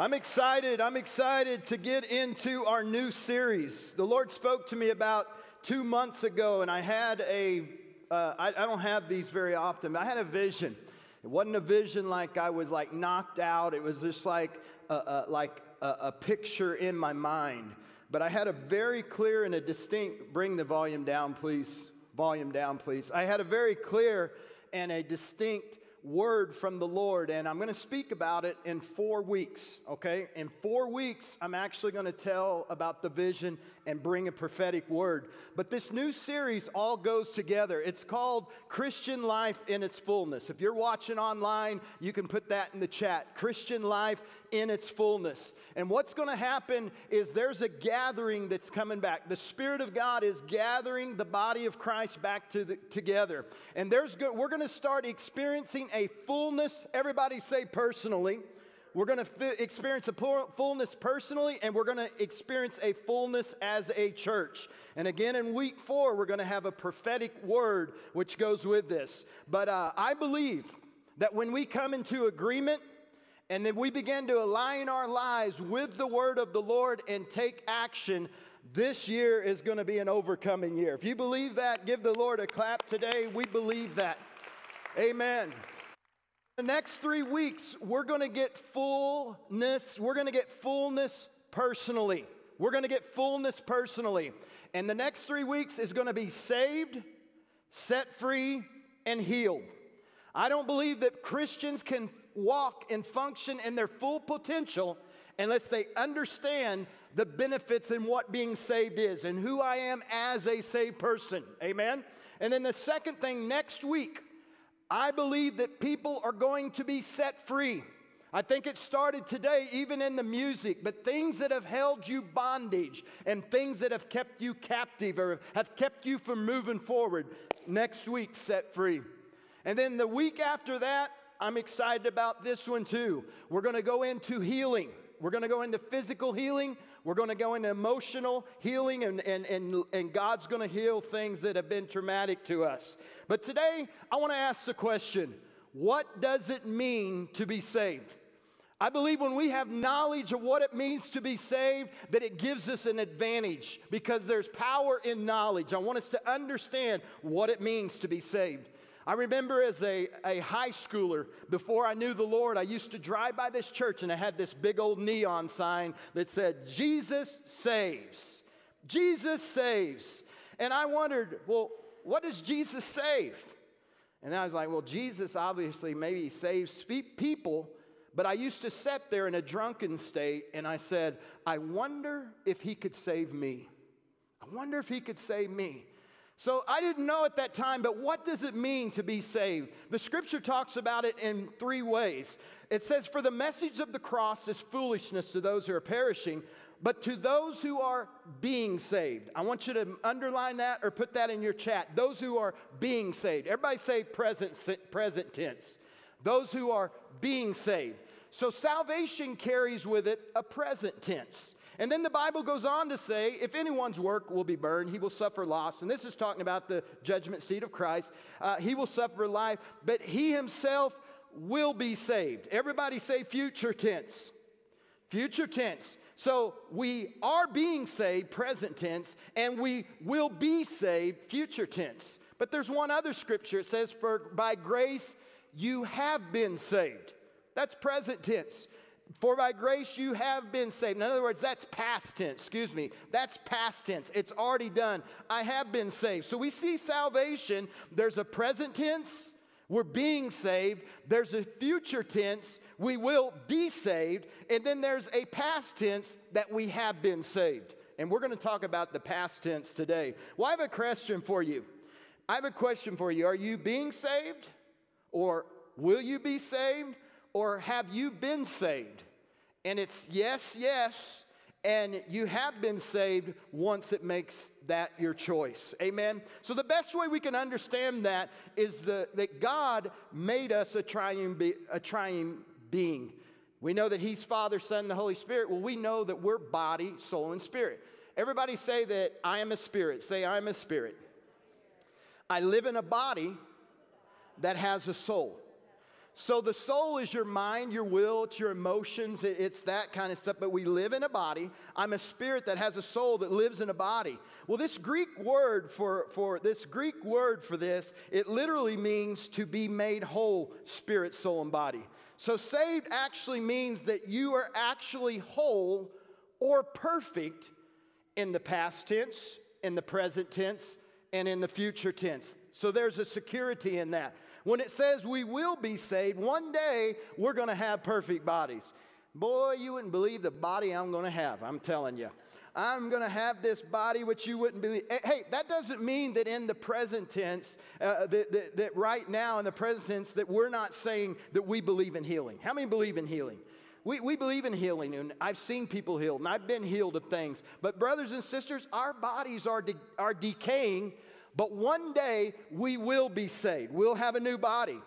I'm excited. I'm excited to get into our new series. The Lord spoke to me about two months ago, and I had a. Uh, don't have these very often. I had a vision. It wasn't a vision like I was like knocked out. It was just like a, a like a, a picture in my mind. But I had a very clear and a distinct. Bring the volume down, please. Volume down, please. I had a very clear and a distinct word from the Lord, and I'm going to speak about it in four weeks, okay? In four weeks, I'm actually going to tell about the vision and bring a prophetic word. But this new series all goes together. It's called Christian Life in its Fullness. If you're watching online, you can put that in the chat Christian Life in its fullness. And what's going to happen is there's a gathering that's coming back. The Spirit of God is gathering the body of Christ back to the, together. And there's go- we're going to start experiencing a fullness. Everybody say personally. We're going to experience a fullness personally, and we're going to experience a fullness as a church. And again, in week four, we're going to have a prophetic word which goes with this. But uh, I believe that when we come into agreement, and then we begin to align our lives with the word of the Lord and take action, this year is going to be an overcoming year. If you believe that, give the Lord a clap today. We believe that. Amen. The next three weeks, we're going to get fullness. We're going to get fullness personally. We're going to get fullness personally. And the next three weeks is going to be saved, set free, and healed. I don't believe that Christians can walk and function in their full potential unless they understand the benefits and what being saved is and who I am as a saved person. Amen? And then the second thing, next week, I believe that people are going to be set free. I think it started today, even in the music, but things that have held you bondage and things that have kept you captive or have kept you from moving forward, next week set free. And then the week after that, I'm excited about this one too. We're to go into healing. We're to go into physical healing. We're going to go into emotional healing, and, and, and, and God's going to heal things that have been traumatic to us. But today, I want to ask the question what does it mean to be saved? I believe when we have knowledge of what it means to be saved, that it gives us an advantage because there's power in knowledge. I want us to understand what it means to be saved. I remember as a, a high schooler, before I knew the Lord, I used to drive by this church and I had this big old neon sign that said, Jesus saves. Jesus saves. And I wondered, well, what does Jesus save? And I was like, well, Jesus obviously maybe saves people, but I used to sit there in a drunken state and I said, I wonder if he could save me. I wonder if he could save me. So I didn't know at that time, but what does it mean to be saved? The scripture talks about it in three ways. It says, For the message of the cross is foolishness to those who are perishing, but to those who are being saved. I want you to underline that or put that in your chat. Those who are being saved. Everybody say present, present tense. Those who are being saved. So salvation carries with it a present tense. And then the Bible goes on to say, if anyone's work will be burned, he will suffer loss. And this is talking about the judgment seat of Christ. Uh, he will suffer life, but he himself will be saved. Everybody say future tense. Future tense. So we are being saved, present tense, and we will be saved, future tense. But there's one other scripture. It says, For by grace you have been saved. That's present tense. For by grace you have been saved. In other words, that's past tense, excuse me. That's past tense. It's already done. I have been saved. So we see salvation, there's a present tense, we're being saved. There's a future tense, we will be saved. And then there's a past tense that we have been saved. And we're going to talk about the past tense today. Well, I have a question for you. I have a question for you. Are you being saved? Or will you be saved? Or have you been saved? And it's yes, yes, and you have been saved once it makes that your choice. Amen. So the best way we can understand that is the, that God made us a triune, be, a triune being. We know that He's Father, Son, and the Holy Spirit. Well, we know that we're body, soul, and spirit. Everybody say that I am a spirit. Say, I am a spirit. I live in a body that has a soul. So the soul is your mind, your will, it's your emotions, it's that kind of stuff. But we live in a body. I'm a spirit that has a soul that lives in a body. Well, this Greek word for, for this Greek word for this, it literally means to be made whole, spirit, soul, and body. So saved actually means that you are actually whole or perfect in the past tense, in the present tense, and in the future tense. So there's a security in that. When it says we will be saved, one day we're going to have perfect bodies. Boy, you wouldn't believe the body I'm going to have, I'm telling you. I'm going to have this body which you wouldn't believe. Hey, that doesn't mean that in the present tense, uh, that, that, that right now in the present tense, that we're not saying that we believe in healing. How many believe in healing? We, we believe in healing, and I've seen people healed, and I've been healed of things. But, brothers and sisters, our bodies are, de- are decaying but one day we will be saved. We'll have a new body.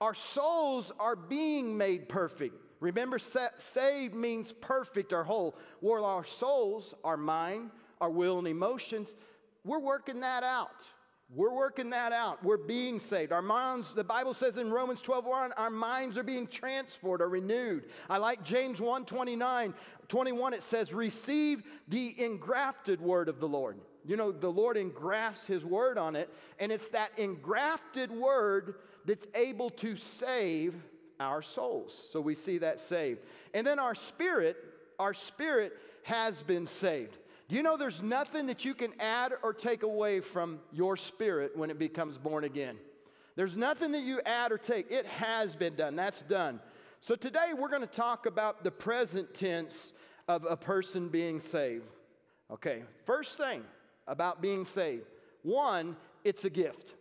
Our souls are being made perfect. Remember, saved means perfect or whole. Well, our souls, our mind, our will, and emotions, we're working that out. We're working that out. We're being saved. Our minds, the Bible says in Romans 12, 1, our minds are being transformed or renewed. I like James 1 29, 21, it says, receive the engrafted word of the Lord. You know, the Lord engrafts His word on it, and it's that engrafted word that's able to save our souls. So we see that saved. And then our spirit, our spirit has been saved. Do you know there's nothing that you can add or take away from your spirit when it becomes born again? There's nothing that you add or take. It has been done. That's done. So today we're going to talk about the present tense of a person being saved. Okay, first thing about being saved. One, it's a gift.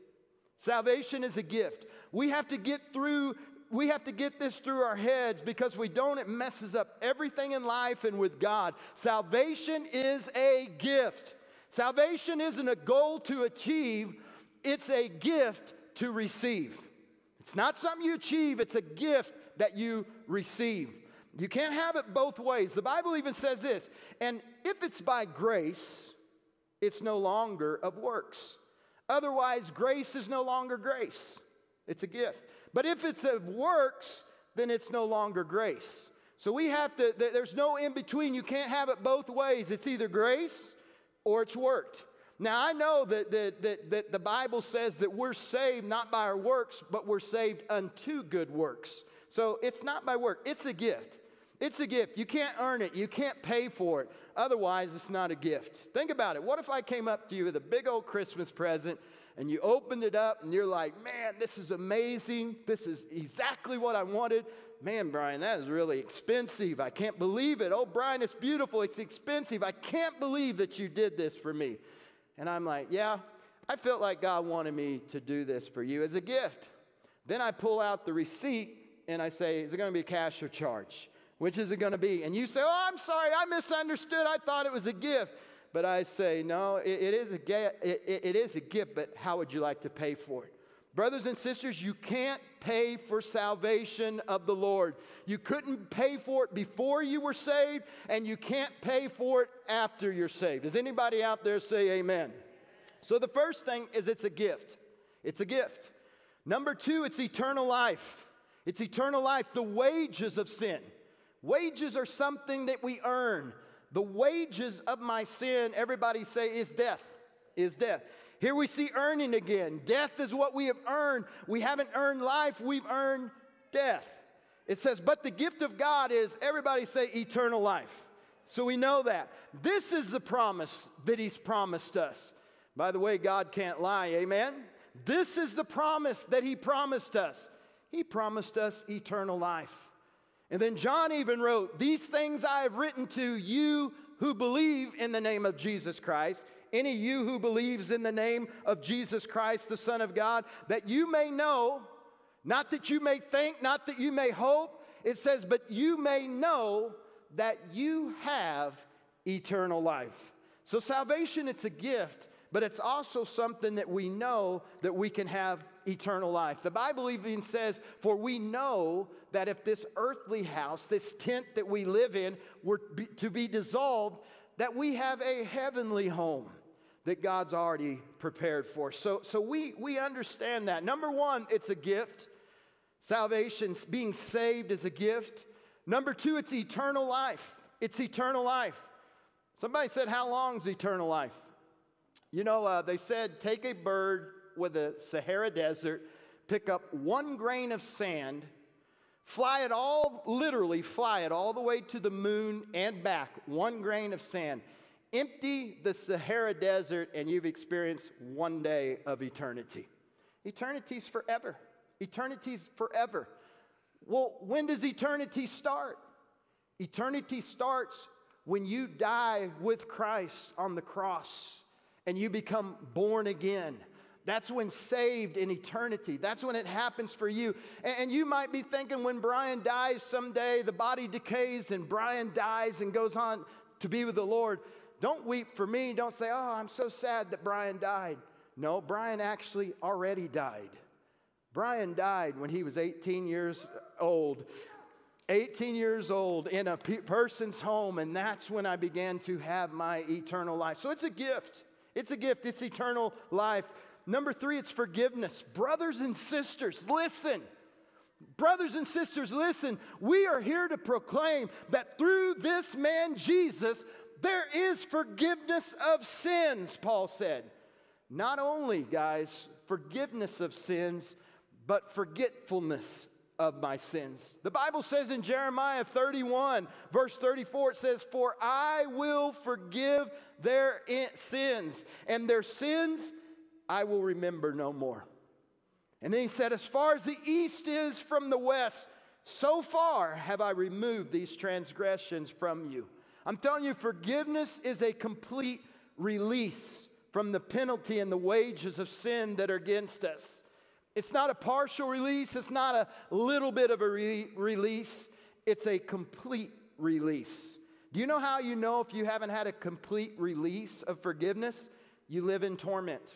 Salvation is a gift. We have to get through we have to get this through our heads because we don't it messes up everything in life and with God. Salvation is a gift. Salvation isn't a goal to achieve, it's a gift to receive. It's not something you achieve, it's a gift that you receive. You can't have it both ways. The Bible even says this, and if it's by grace, it's no longer of works. Otherwise, grace is no longer grace, it's a gift. But if it's of works, then it's no longer grace. So we have to, there's no in between. You can't have it both ways. It's either grace or it's worked. Now, I know that, that, that, that the Bible says that we're saved not by our works, but we're saved unto good works. So it's not by work, it's a gift. It's a gift. You can't earn it. You can't pay for it. Otherwise, it's not a gift. Think about it. What if I came up to you with a big old Christmas present and you opened it up and you're like, man, this is amazing. This is exactly what I wanted. Man, Brian, that is really expensive. I can't believe it. Oh, Brian, it's beautiful. It's expensive. I can't believe that you did this for me. And I'm like, yeah, I felt like God wanted me to do this for you as a gift. Then I pull out the receipt and I say, is it going to be cash or charge? Which is it going to be? And you say, Oh, I'm sorry, I misunderstood. I thought it was a gift. But I say, No, it, it is, a gift. It, it, it is a gift, but how would you like to pay for it? Brothers and sisters, you can't pay for salvation of the Lord. You couldn't pay for it before you were saved, and you can't pay for it after you're saved. Does anybody out there say amen? So the first thing is it's a gift. It's a gift. Number two, it's eternal life. It's eternal life, the wages of sin. Wages are something that we earn. The wages of my sin, everybody say, is death. Is death. Here we see earning again. Death is what we have earned. We haven't earned life, we've earned death. It says, but the gift of God is, everybody say, eternal life. So we know that. This is the promise that He's promised us. By the way, God can't lie, amen? This is the promise that He promised us. He promised us eternal life. And then John even wrote, These things I have written to you who believe in the name of Jesus Christ, any you who believes in the name of Jesus Christ, the Son of God, that you may know, not that you may think, not that you may hope. It says, but you may know that you have eternal life. So salvation, it's a gift, but it's also something that we know that we can have eternal life. The Bible even says, For we know that if this earthly house, this tent that we live in, were to be dissolved, that we have a heavenly home that God's already prepared for. So, so we, we understand that. Number one, it's a gift. Salvation, being saved, is a gift. Number two, it's eternal life. It's eternal life. Somebody said, How long is eternal life? You know, uh, they said, Take a bird with a Sahara desert, pick up one grain of sand, fly it all, literally fly it all the way to the moon and back, one grain of sand. Empty the Sahara desert, and you've experienced one day of eternity. Eternity's forever. Eternity's forever. Well, when does eternity start? Eternity starts when you die with Christ on the cross and you become born again. That's when saved in eternity. That's when it happens for you. And you might be thinking when Brian dies someday, the body decays and Brian dies and goes on to be with the Lord. Don't weep for me. Don't say, oh, I'm so sad that Brian died. No, Brian actually already died. Brian died when he was 18 years old. 18 years old in a pe- person's home, and that's when I began to have my eternal life. So it's a gift. It's a gift. It's eternal life. Number three, it's forgiveness. Brothers and sisters, listen. Brothers and sisters, listen. We are here to proclaim that through this man, Jesus, there is forgiveness of sins, Paul said. Not only, guys, forgiveness of sins, but forgetfulness of my sins. The Bible says in Jeremiah 31, verse 34, it says, For I will forgive their sins, and their sins I will remember no more. And then he said, As far as the east is from the west, so far have I removed these transgressions from you. I'm telling you, forgiveness is a complete release from the penalty and the wages of sin that are against us. It's not a partial release, it's not a little bit of a re- release, it's a complete release. Do you know how you know if you haven't had a complete release of forgiveness? You live in torment.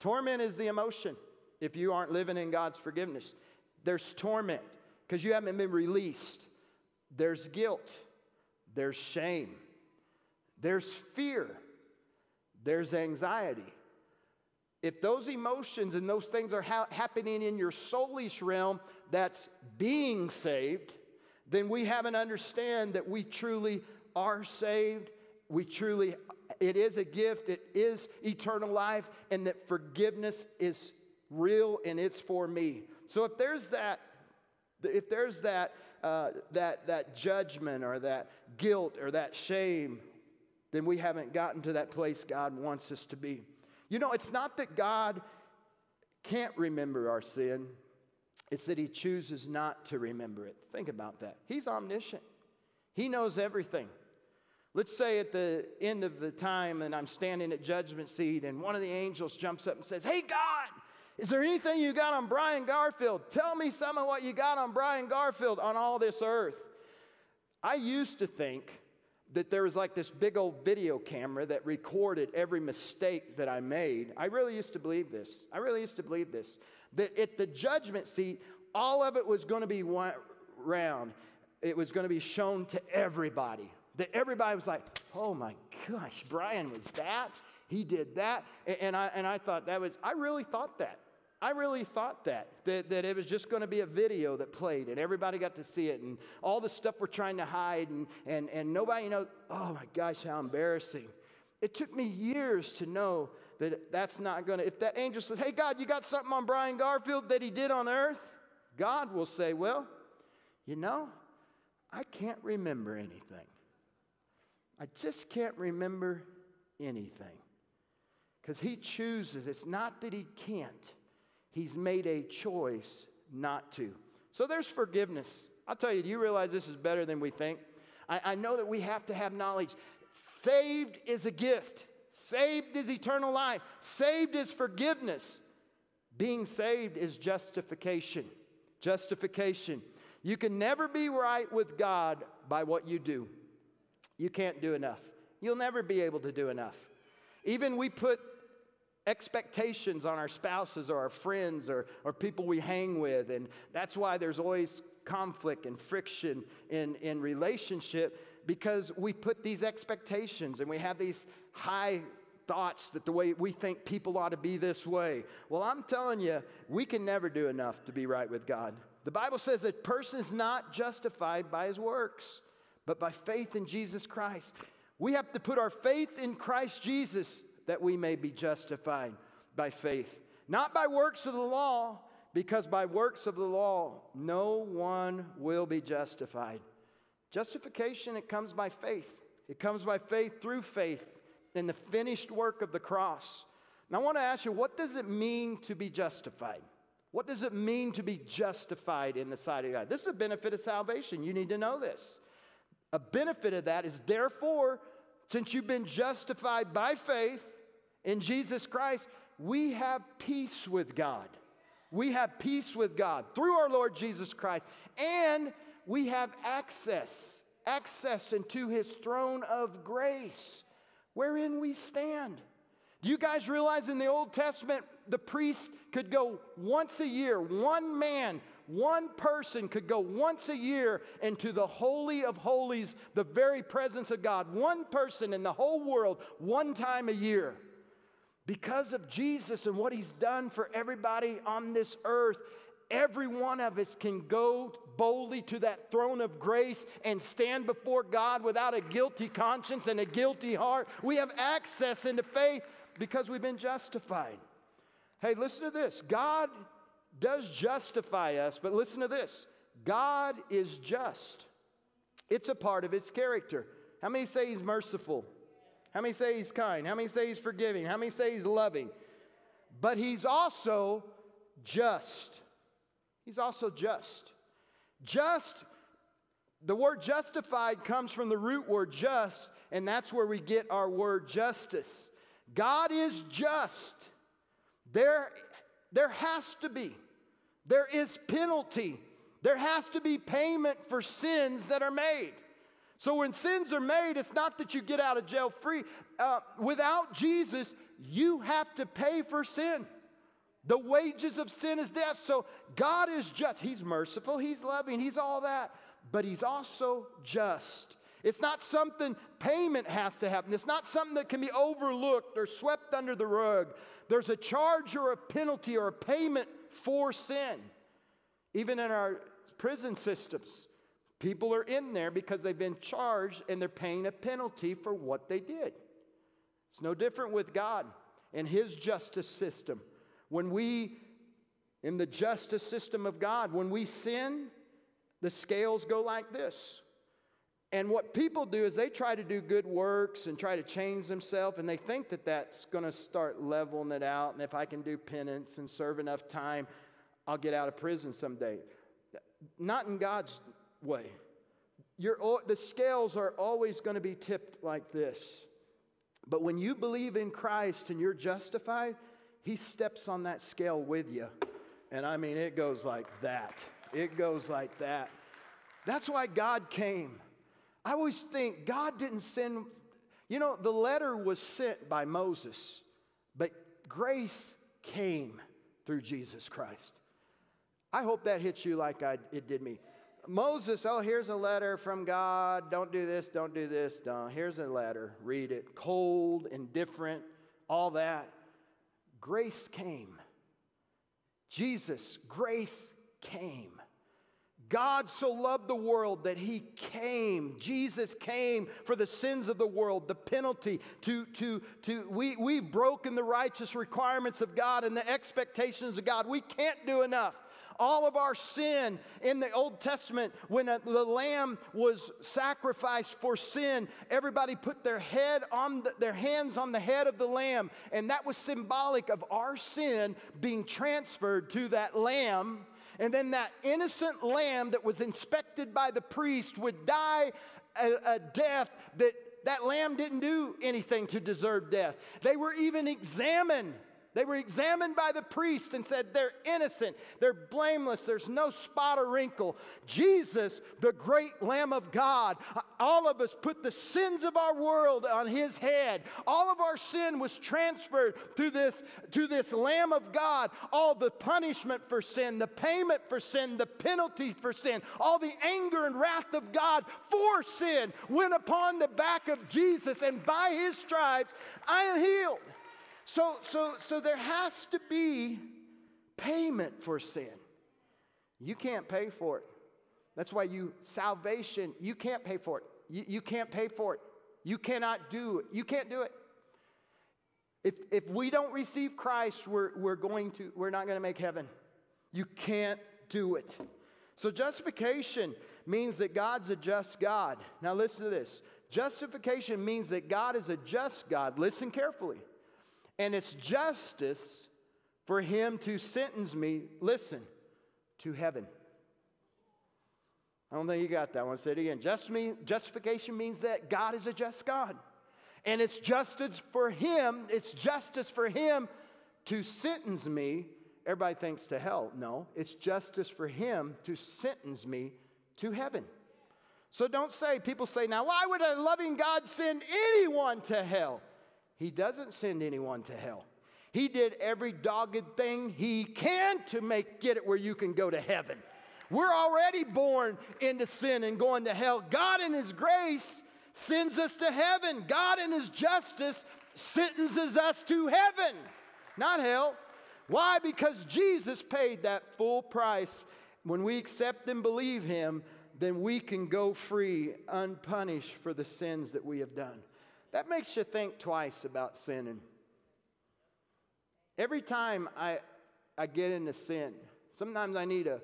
Torment is the emotion if you aren't living in God's forgiveness. There's torment because you haven't been released. There's guilt. There's shame, there's fear, there's anxiety. If those emotions and those things are ha- happening in your soulish realm that's being saved, then we haven't understand that we truly are saved. We truly, it is a gift, it is eternal life, and that forgiveness is real and it's for me. So if there's that, if there's that uh, that, that judgment or that guilt or that shame, then we haven't gotten to that place God wants us to be. You know, it's not that God can't remember our sin, it's that He chooses not to remember it. Think about that. He's omniscient, He knows everything. Let's say at the end of the time and I'm standing at judgment seat and one of the angels jumps up and says, Hey, God, is there anything you got on Brian Garfield? Tell me some of what you got on Brian Garfield on all this earth. I used to think that there was like this big old video camera that recorded every mistake that I made. I really used to believe this. I really used to believe this. That at the judgment seat, all of it was going to be round. It was going to be shown to everybody. That everybody was like, oh my gosh, Brian was that? He did that? And I, and I thought that was, I really thought that. I really thought that, that, that it was just going to be a video that played and everybody got to see it and all the stuff we're trying to hide and, and, and nobody knows, oh my gosh, how embarrassing. It took me years to know that that's not going to, if that angel says, hey, God, you got something on Brian Garfield that he did on earth? God will say, well, you know, I can't remember anything. I just can't remember anything. Because he chooses, it's not that he can't, He's made a choice not to. So there's forgiveness. I'll tell you, do you realize this is better than we think? I, I know that we have to have knowledge. Saved is a gift, saved is eternal life, saved is forgiveness. Being saved is justification. Justification. You can never be right with God by what you do. You can't do enough. You'll never be able to do enough. Even we put expectations on our spouses or our friends or, or people we hang with. And that's why there's always conflict and friction in, in relationship because we put these expectations and we have these high thoughts that the way we think people ought to be this way. Well, I'm telling you, we can never do enough to be right with God. The Bible says a person is not justified by his works, but by faith in Jesus Christ. We have to put our faith in Christ Jesus that we may be justified by faith, not by works of the law, because by works of the law no one will be justified. Justification, it comes by faith. It comes by faith through faith in the finished work of the cross. Now, I want to ask you, what does it mean to be justified? What does it mean to be justified in the sight of God? This is a benefit of salvation. You need to know this. A benefit of that is, therefore, since you've been justified by faith in Jesus Christ, we have peace with God. We have peace with God through our Lord Jesus Christ. And we have access, access into his throne of grace wherein we stand. Do you guys realize in the Old Testament, the priest could go once a year, one man, one person could go once a year into the Holy of Holies, the very presence of God. One person in the whole world, one time a year. Because of Jesus and what he's done for everybody on this earth, every one of us can go boldly to that throne of grace and stand before God without a guilty conscience and a guilty heart. We have access into faith because we've been justified. Hey, listen to this God does justify us, but listen to this God is just, it's a part of his character. How many say he's merciful? How many say he's kind? How many say he's forgiving? How many say he's loving? But he's also just. He's also just. Just, the word justified comes from the root word just, and that's where we get our word justice. God is just. There, there has to be. There is penalty. There has to be payment for sins that are made. So when sins are made, it's not that you get out of jail free. Uh, without Jesus, you have to pay for sin. The wages of sin is death. So God is just. He's merciful, He's loving, He's all that. But He's also just. It's not something payment has to happen. It's not something that can be overlooked or swept under the rug. There's a charge or a penalty or a payment for sin. Even in our prison systems, people are in there because they've been charged and they're paying a penalty for what they did. It's no different with God and His justice system. When we, in the justice system of God, when we sin, the scales go like this. And what people do is they try to do good works and try to change themselves, and they think that that's going to start leveling it out. And if I can do penance and serve enough time, I'll get out of prison someday. Not in God's way. The scales are always going to be tipped like this. But when you believe in Christ and you're justified, he steps on that scale with you. And I mean, it goes like that. It goes like that. That's why God came. I always think God didn't send, you know, the letter was sent by Moses, but grace came through Jesus Christ. I hope that hits you like I, it did me. Moses, oh, here's a letter from God. Don't do this, don't do this. Don't. Here's a letter. Read it. Cold, indifferent, all that grace came. Jesus, grace came. God so loved the world that he came. Jesus came for the sins of the world, the penalty to, to, to we, we've broken the righteous requirements of God and the expectations of God. We can't do enough all of our sin in the Old Testament, when a, the lamb was sacrificed for sin, everybody put their head on the, their hands on the head of the lamb, and that was symbolic of our sin being transferred to that lamb. And then that innocent lamb that was inspected by the priest would die a, a death that that lamb didn't do anything to deserve death. They were even examined They were examined by the priest and said they're innocent, they're blameless, there's no spot or wrinkle. Jesus, the great Lamb of God, all of us put the sins of our world on his head. All of our sin was transferred to this, to this Lamb of God. All the punishment for sin, the payment for sin, the penalty for sin, all the anger and wrath of God for sin went upon the back of Jesus, and by his stripes I am healed. So, so, so there has to be payment for sin. You can't pay for it. That's why you, salvation, you can't pay for it. You, you can't pay for it. You cannot do it. You can't do it. If, if we don't receive Christ, we're, we're, going to, we're not going to make heaven. You can't do it. So justification means that God's a just God. Now listen to this. Justification means that God is a just God. Listen carefully. And it's justice for him to sentence me, listen, to heaven. I don't think you got that one. Say it again. Just mean, justification means that God is a just God. And it's justice for him, it's justice for him to sentence me. Everybody thinks to hell. No, it's justice for him to sentence me to heaven. So don't say, people say, now, why would a loving God send anyone to hell? He doesn't send anyone to hell. He did every dogged thing he can to make get it where you can go to heaven. We're already born into sin and going to hell. God in his grace sends us to heaven. God in his justice sentences us to heaven, not hell. Why? Because Jesus paid that full price. When we accept and believe him, then we can go free, unpunished for the sins that we have done. That makes you think twice about sinning. Every time I, I get into sin, sometimes I need a,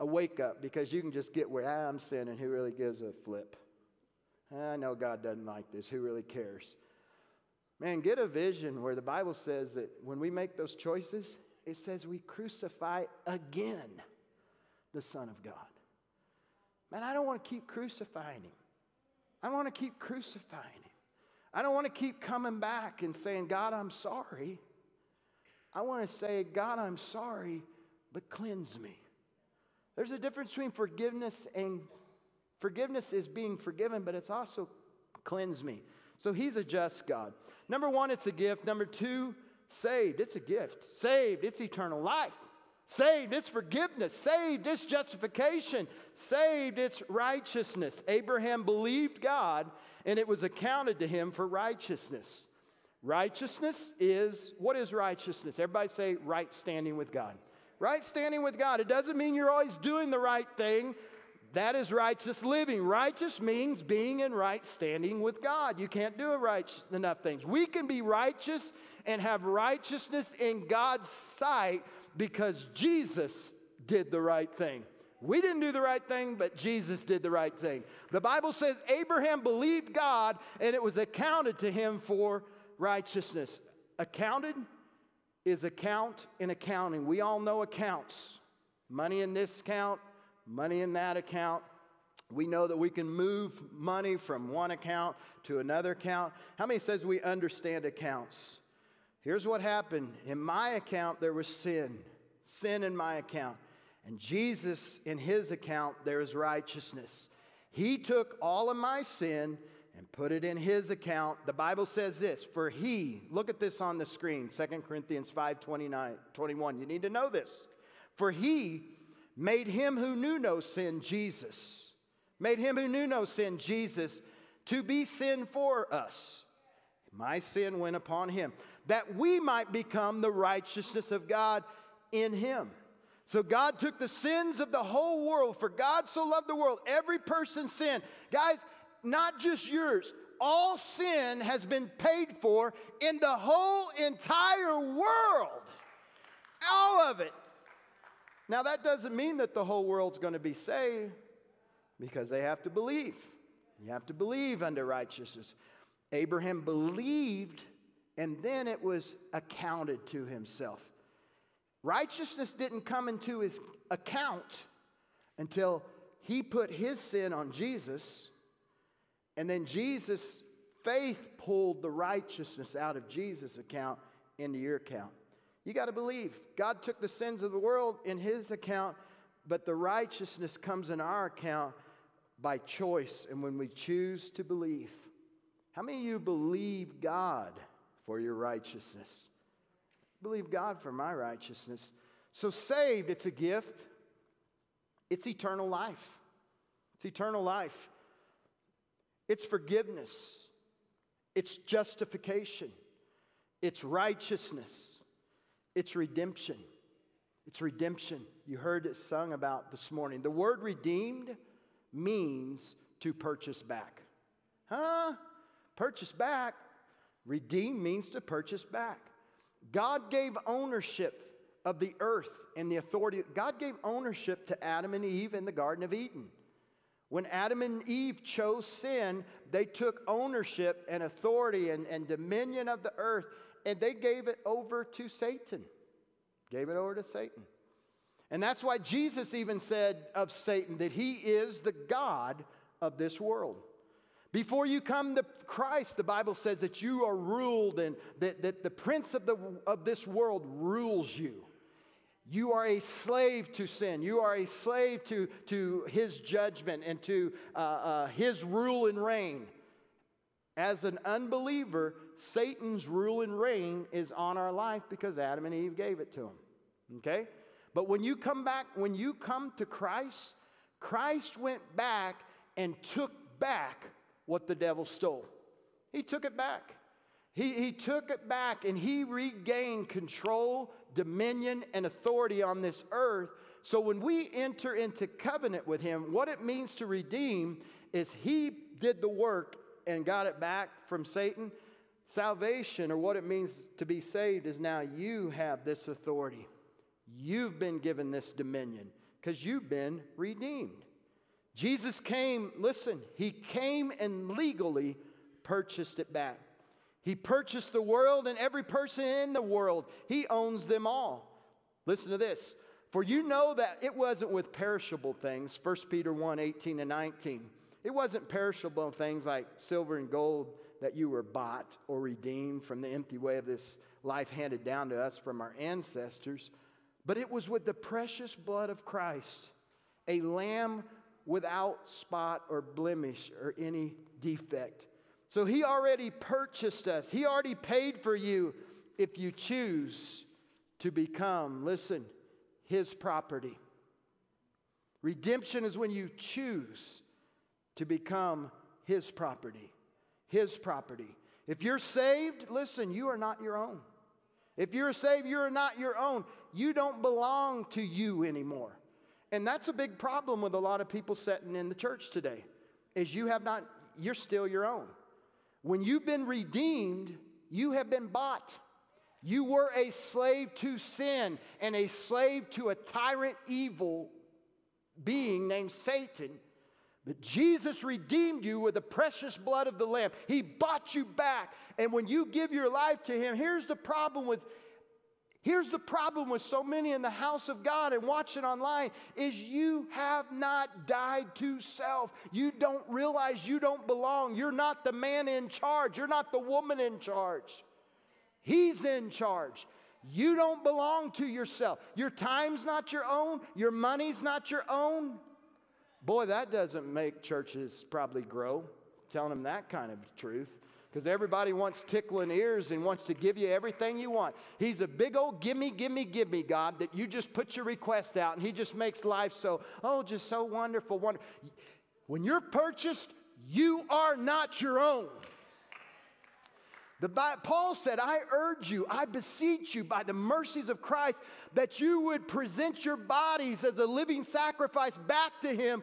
a wake up because you can just get where ah, I'm sinning. Who really gives a flip? I know God doesn't like this. Who really cares? Man, get a vision where the Bible says that when we make those choices, it says we crucify again the Son of God. Man, I don't want to keep crucifying him. I want to keep crucifying. I don't want to keep coming back and saying, God, I'm sorry. I want to say, God, I'm sorry, but cleanse me. There's a difference between forgiveness and forgiveness is being forgiven, but it's also cleanse me. So he's a just God. Number one, it's a gift. Number two, saved. It's a gift. Saved, it's eternal life. Saved, it's forgiveness. Saved, it's justification. Saved, it's righteousness. Abraham believed God and it was accounted to him for righteousness. Righteousness is what is righteousness? Everybody say right standing with God. Right standing with God. It doesn't mean you're always doing the right thing. That is righteous living. Righteous means being in right standing with God. You can't do right enough things. We can be righteous and have righteousness in God's sight because Jesus did the right thing. We didn't do the right thing, but Jesus did the right thing. The Bible says Abraham believed God and it was accounted to him for righteousness. Accounted is account in accounting. We all know accounts money in this account, money in that account. We know that we can move money from one account to another account. How many says we understand accounts? Here's what happened. In my account, there was sin. Sin in my account. And Jesus, in his account, there is righteousness. He took all of my sin and put it in his account. The Bible says this For he, look at this on the screen, 2 Corinthians 5 29, 21. You need to know this. For he made him who knew no sin, Jesus, made him who knew no sin, Jesus, to be sin for us. My sin went upon him, that we might become the righteousness of God in him. So God took the sins of the whole world, for God so loved the world, every person's sin. Guys, not just yours, all sin has been paid for in the whole entire world. All of it. Now, that doesn't mean that the whole world's going to be saved because they have to believe. You have to believe unto righteousness. Abraham believed, and then it was accounted to himself. Righteousness didn't come into his account until he put his sin on Jesus, and then Jesus' faith pulled the righteousness out of Jesus' account into your account. You got to believe. God took the sins of the world in his account, but the righteousness comes in our account by choice and when we choose to believe. How many of you believe God for your righteousness? Believe God for my righteousness. So, saved, it's a gift, it's eternal life. It's eternal life. It's forgiveness. It's justification. It's righteousness. It's redemption. It's redemption. You heard it sung about this morning. The word redeemed means to purchase back. Huh? Purchase back. Redeem means to purchase back. God gave ownership of the earth and the authority. God gave ownership to Adam and Eve in the Garden of Eden. When Adam and Eve chose sin, they took ownership and authority and, and dominion of the earth and they gave it over to Satan. Gave it over to Satan. And that's why Jesus even said of Satan that he is the God of this world. Before you come to Christ, the Bible says that you are ruled and that, that the prince of, the, of this world rules you. You are a slave to sin. You are a slave to, to his judgment and to uh, uh, his rule and reign. As an unbeliever, Satan's rule and reign is on our life because Adam and Eve gave it to him. Okay? But when you come back, when you come to Christ, Christ went back and took back what the devil stole. He took it back. He, he took it back and he regained control, dominion, and authority on this earth. So when we enter into covenant with him, what it means to redeem is he did the work and got it back from Satan. Salvation, or what it means to be saved, is now you have this authority. You've been given this dominion because you've been redeemed. Jesus came, listen, he came and legally purchased it back. He purchased the world and every person in the world. He owns them all. Listen to this. For you know that it wasn't with perishable things, 1 Peter 1 18 and 19. It wasn't perishable things like silver and gold that you were bought or redeemed from the empty way of this life handed down to us from our ancestors, but it was with the precious blood of Christ, a lamb without spot or blemish or any defect. So he already purchased us, he already paid for you if you choose to become, listen, his property. Redemption is when you choose to become his property. His property. If you're saved, listen, you are not your own. If you're saved, you're not your own. You don't belong to you anymore. And that's a big problem with a lot of people sitting in the church today. Is you have not you're still your own. When you've been redeemed, you have been bought. You were a slave to sin and a slave to a tyrant evil being named Satan. But Jesus redeemed you with the precious blood of the Lamb. He bought you back. And when you give your life to Him, here's the problem with Here's the problem with so many in the house of God and watching online is you have not died to self. You don't realize you don't belong. You're not the man in charge. You're not the woman in charge. He's in charge. You don't belong to yourself. Your time's not your own. Your money's not your own. Boy, that doesn't make churches probably grow, telling them that kind of truth because everybody wants tickling ears and wants to give you everything you want. He's a big old gimme, gimme, gimme God that you just put your request out and He just makes life so, oh, just so wonderful. wonderful. When you're purchased, you are not your own. The, Paul said, I urge you, I beseech you by the mercies of Christ that you would present your bodies as a living sacrifice back to Him.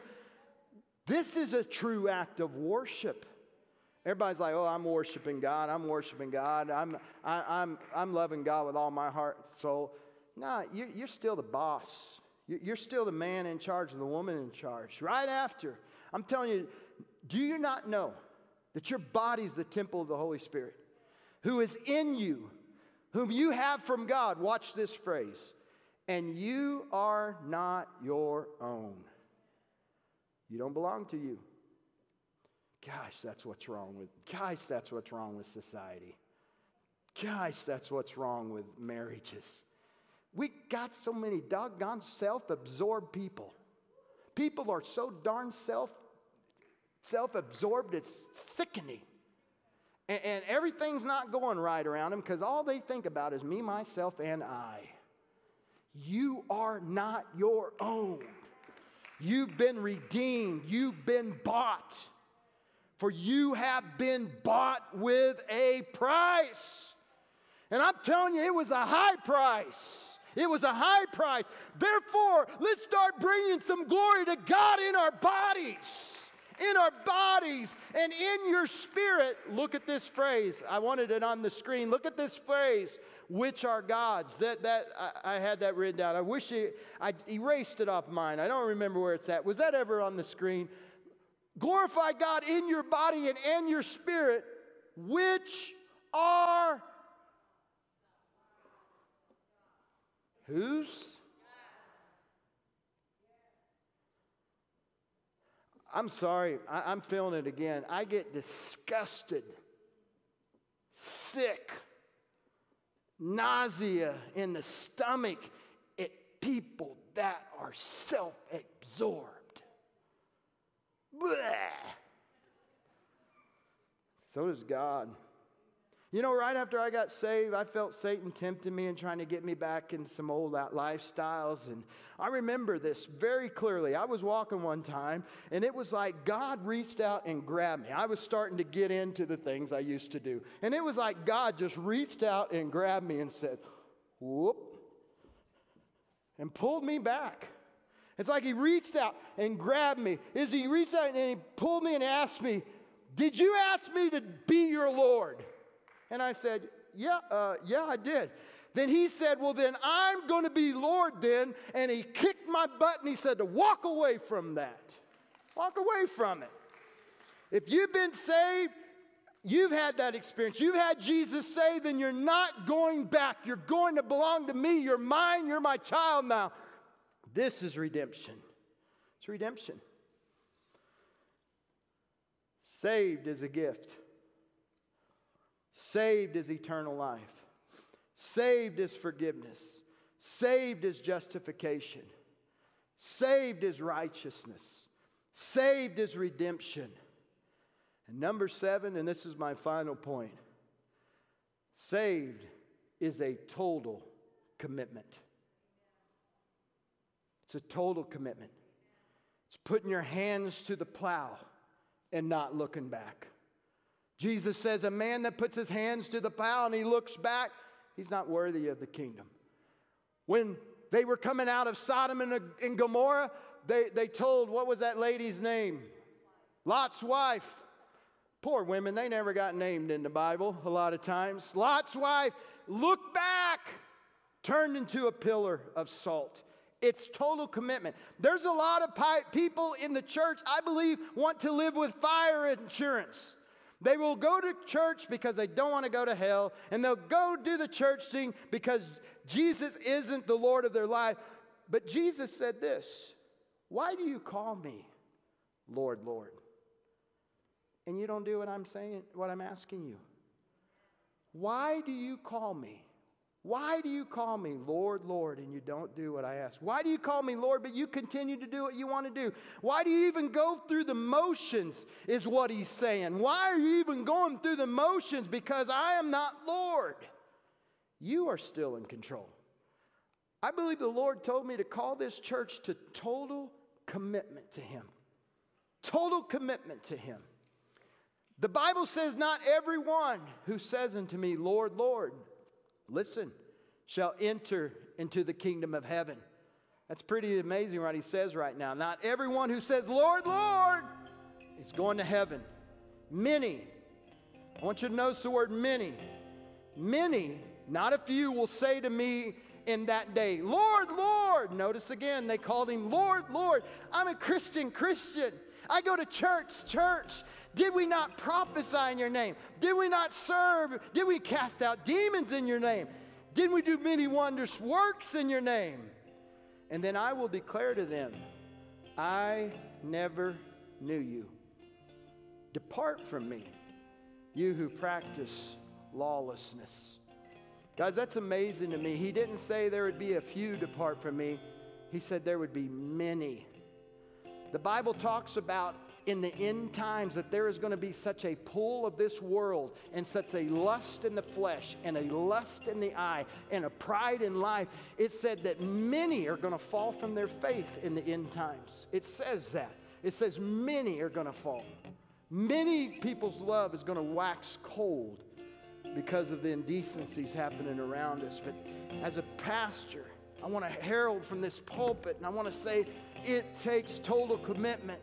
This is a true act of worship. Everybody's like, oh, I'm worshiping God. I'm worshiping God. I'm, I, am I'm loving God with all my heart, soul. Nah, you're, you're still the boss. You're still the man in charge and the woman in charge. Right after, I'm telling you, do you not know that your body is the temple of the Holy Spirit who is in you, whom you have from God? Watch this phrase. And you are not your own. You don't belong to you. Gosh, that's what's wrong with, gosh, that's what's wrong with society. Gosh, that's what's wrong with marriages. We got so many doggone self absorbed people. People are so darn self self absorbed, it's sickening. And, and everything's not going right around them because all they think about is me, myself, and I. You are not your own. You've been redeemed, you've been bought. For you have been bought with a price. And I'm telling you, it was a high price. It was a high price. Therefore, let's start bringing some glory to God in our bodies. In our bodies and in your spirit. Look at this phrase. I wanted it on the screen. Look at this phrase, which are God's. That, that, I, I had that written down. I wish it, I erased it off mine. I don't remember where it's at. Was that ever on the screen? Glorify God in your body and in your spirit, which are Whose? I'm sorry, I, am feeling it again. I get disgusted, sick, nausea in the stomach at people that are self absorbed. So does God. You know, right after I got saved, I felt Satan tempting me and trying to get me back in some old lifestyles. And I remember this very clearly. I was walking one time, and it was like God reached out and grabbed me. I was starting to get into the things I used to do. And it was like God just reached out and grabbed me and said, whoop, and pulled me back. It's like he reached out and grabbed me. Is he reached out and he pulled me and asked me, Did you ask me to be your Lord? And I said, Yeah, uh, yeah, I did. Then he said, Well, then I'm going to be Lord then. And he kicked my butt and he said to walk away from that. Walk away from it. If you've been saved, you've had that experience. You've had Jesus say, then you're not going back. You're going to belong to me. You're mine. You're my child now. This is redemption. It's redemption. Saved is a gift. Saved is eternal life. Saved is forgiveness. Saved is justification. Saved is righteousness. Saved is redemption. And number seven, and this is my final point saved is a total commitment. It's a total commitment. It's putting your hands to the plow and not looking back. Jesus says, A man that puts his hands to the plow and he looks back, he's not worthy of the kingdom. When they were coming out of Sodom and, and Gomorrah, they, they told, what was that lady's name? Lot's wife. Poor women, they never got named in the Bible a lot of times. Lot's wife, look back, turned into a pillar of salt. It's total commitment. There's a lot of people in the church, I believe, want to live with fire insurance. They will go to church because they don't want to go to hell, and they'll go do the church thing because Jesus isn't the Lord of their life. But Jesus said this Why do you call me Lord, Lord? And you don't do what I'm saying, what I'm asking you. Why do you call me? Why do you call me Lord, Lord, and you don't do what I ask? Why do you call me Lord, but you continue to do what you want to do? Why do you even go through the motions, is what he's saying. Why are you even going through the motions? Because I am not Lord. You are still in control. I believe the Lord told me to call this church to total commitment to Him. Total commitment to Him. The Bible says, Not everyone who says unto me, Lord, Lord, listen, shall enter into the kingdom of heaven. That's pretty amazing what he says right now. Not everyone who says, Lord, Lord, is going to heaven. Many, I want you to notice the word many. Many, not a few, will say to me in that day, Lord, Lord. Notice again, they called him Lord, Lord. I'm a Christian, Christian. I go to church, church. Did we not prophesy in your name? Did we not serve? Did we cast out demons in your name? Didn't we do many wondrous works in your name? And then I will declare to them, I never knew you. Depart from me, you who practice lawlessness. Guys, that's amazing to me. He didn't say there would be a few depart from me, he said there would be many. The Bible talks about in the end times that there is going to be such a pull of this world and such a lust in the flesh and a lust in the eye and a pride in life. It said that many are going to fall from their faith in the end times. It says that. It says many are going to fall. Many people's love is going to wax cold because of the indecencies happening around us. But as a pastor, I want to herald from this pulpit and I want to say it takes total commitment.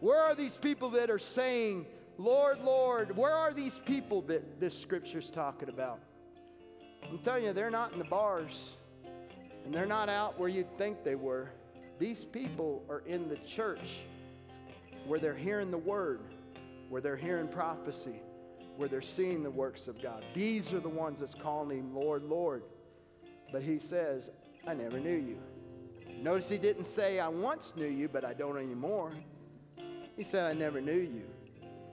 Where are these people that are saying, Lord, Lord? Where are these people that this scripture's talking about? I'm telling you, they're not in the bars and they're not out where you'd think they were. These people are in the church where they're hearing the word, where they're hearing prophecy where they're seeing the works of God. These are the ones that's calling him Lord, Lord. But he says, I never knew you. Notice he didn't say, I once knew you, but I don't anymore. He said, I never knew you.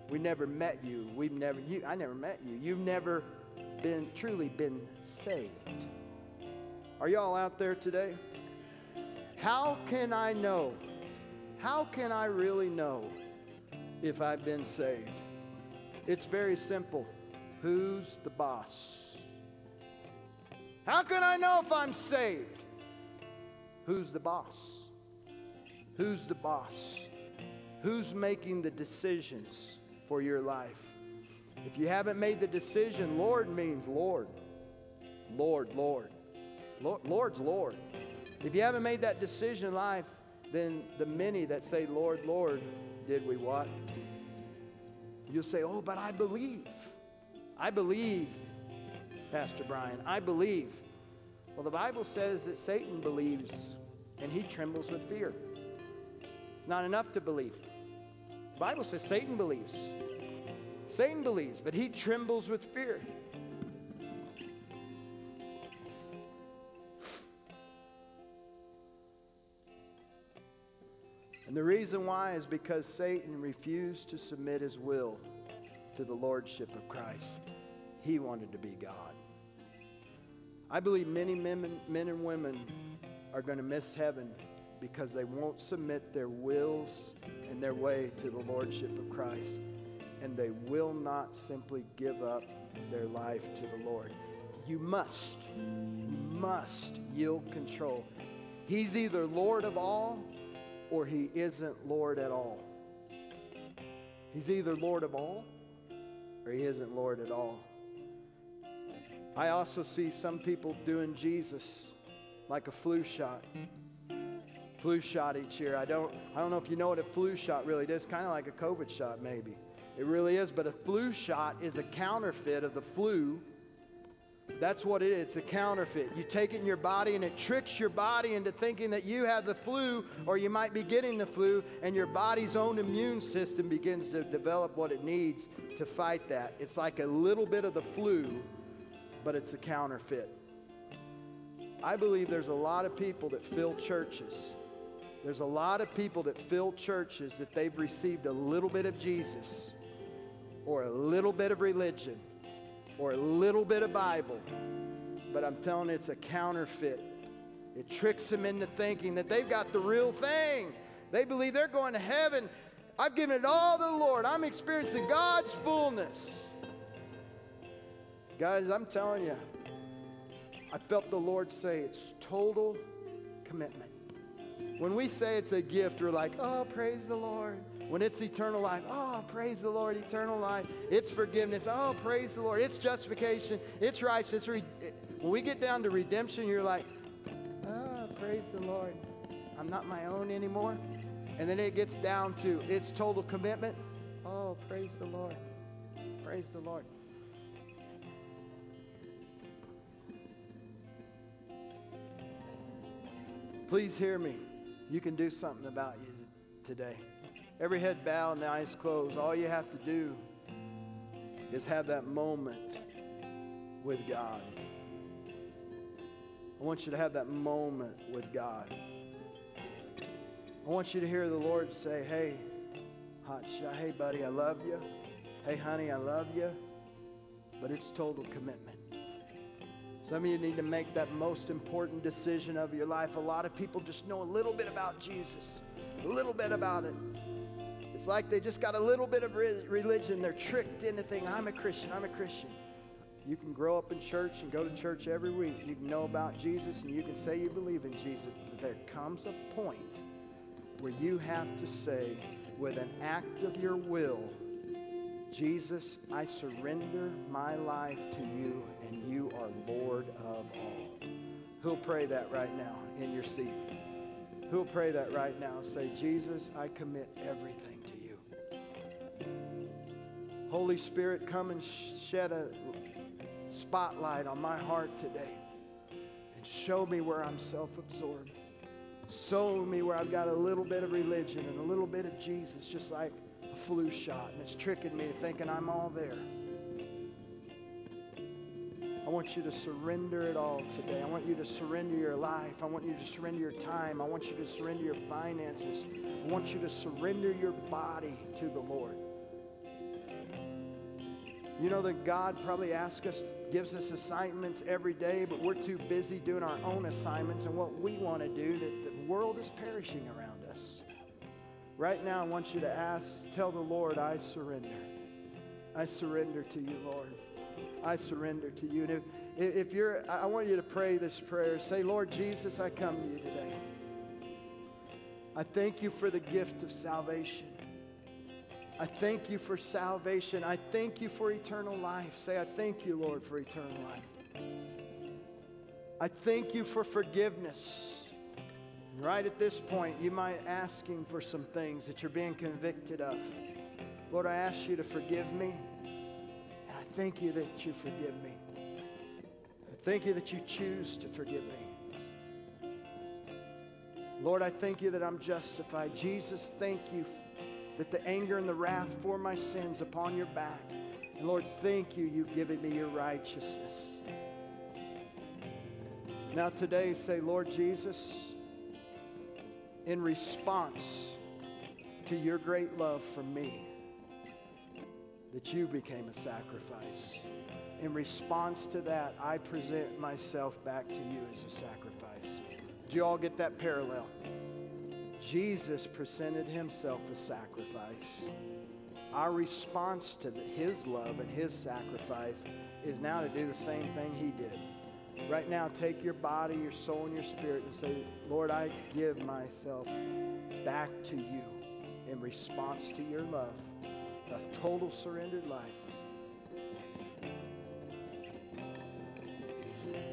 We never met you. We've never, you, I never met you. You've never been, truly been saved. Are y'all out there today? How can I know? How can I really know if I've been saved? It's very simple. Who's the boss? How can I know if I'm saved? Who's the boss? Who's the boss? Who's making the decisions for your life? If you haven't made the decision, Lord means Lord. Lord, Lord. Lord Lord's Lord. If you haven't made that decision in life, then the many that say, Lord, Lord, did we what? You'll say, Oh, but I believe. I believe, Pastor Brian. I believe. Well, the Bible says that Satan believes and he trembles with fear. It's not enough to believe. The Bible says Satan believes. Satan believes, but he trembles with fear. And the reason why is because Satan refused to submit his will to the lordship of Christ. He wanted to be God. I believe many men, men and women are going to miss heaven because they won't submit their wills and their way to the lordship of Christ. And they will not simply give up their life to the Lord. You must, must yield control. He's either Lord of all or he isn't Lord at all. He's either Lord of all or he isn't Lord at all. I also see some people doing Jesus like a flu shot. Flu shot each year. I don't, I don't know if you know what a flu shot really does. Kind of like a COVID shot, maybe. It really is, but a flu shot is a counterfeit of the flu that's what it is. It's a counterfeit. You take it in your body and it tricks your body into thinking that you have the flu or you might be getting the flu, and your body's own immune system begins to develop what it needs to fight that. It's like a little bit of the flu, but it's a counterfeit. I believe there's a lot of people that fill churches. There's a lot of people that fill churches that they've received a little bit of Jesus or a little bit of religion or a little bit of Bible, but I'm telling you, it's a counterfeit. It tricks them into thinking that they've got the real thing. They believe they're going to heaven. I've given it all to the Lord. I'm experiencing God's fullness. Guys, I'm telling you, I felt the Lord say it's total commitment. When we say it's a gift, we're like, oh, praise the Lord. When it's eternal life, oh, praise the Lord, eternal life. It's forgiveness, oh, praise the Lord. It's justification, it's righteousness. When we get down to redemption, you're like, oh, praise the Lord. I'm not my own anymore. And then it gets down to its total commitment. Oh, praise the Lord. Praise the Lord. Please hear me. You can do something about you today. Every head bowed and eyes closed. All you have to do is have that moment with God. I want you to have that moment with God. I want you to hear the Lord say, Hey, hot shot. Hey, buddy, I love you. Hey, honey, I love you. But it's total commitment. Some of you need to make that most important decision of your life. A lot of people just know a little bit about Jesus, a little bit about it. It's like they just got a little bit of re- religion. They're tricked into thinking, I'm a Christian, I'm a Christian. You can grow up in church and go to church every week. You can know about Jesus and you can say you believe in Jesus. But there comes a point where you have to say, with an act of your will, Jesus, I surrender my life to you, and you are Lord of all. Who'll pray that right now in your seat? Who'll pray that right now? Say, Jesus, I commit everything to you. Holy Spirit, come and shed a spotlight on my heart today and show me where I'm self absorbed. Show me where I've got a little bit of religion and a little bit of Jesus, just like flu shot, and it's tricking me thinking I'm all there. I want you to surrender it all today. I want you to surrender your life. I want you to surrender your time. I want you to surrender your finances. I want you to surrender your body to the Lord. You know that God probably asks us, gives us assignments every day, but we're too busy doing our own assignments and what we want to do that the world is perishing around. Right now, I want you to ask, tell the Lord, I surrender. I surrender to you, Lord. I surrender to you. And if, if you're, I want you to pray this prayer. Say, Lord Jesus, I come to you today. I thank you for the gift of salvation. I thank you for salvation. I thank you for eternal life. Say, I thank you, Lord, for eternal life. I thank you for forgiveness. Right at this point, you might asking for some things that you're being convicted of. Lord, I ask you to forgive me, and I thank you that you forgive me. I thank you that you choose to forgive me. Lord, I thank you that I'm justified. Jesus, thank you that the anger and the wrath for my sins upon your back. And Lord, thank you, you've given me your righteousness. Now, today, say, Lord Jesus, in response to your great love for me, that you became a sacrifice. In response to that, I present myself back to you as a sacrifice. Do you all get that parallel? Jesus presented himself a sacrifice. Our response to the, his love and his sacrifice is now to do the same thing he did. Right now, take your body, your soul, and your spirit and say, Lord, I give myself back to you in response to your love, a total surrendered life,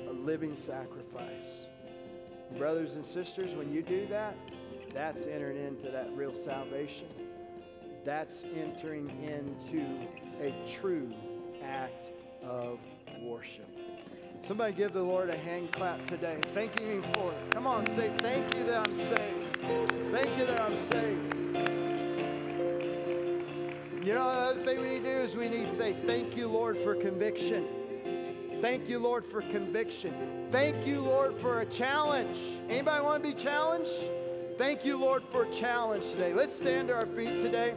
a living sacrifice. Brothers and sisters, when you do that, that's entering into that real salvation. That's entering into a true act of worship. Somebody give the Lord a hand clap today. Thanking Him for it. Come on, say, Thank you that I'm saved. Thank you that I'm saved. You know, the other thing we need to do is we need to say, Thank you, Lord, for conviction. Thank you, Lord, for conviction. Thank you, Lord, for a challenge. Anybody want to be challenged? Thank you, Lord, for a challenge today. Let's stand to our feet today.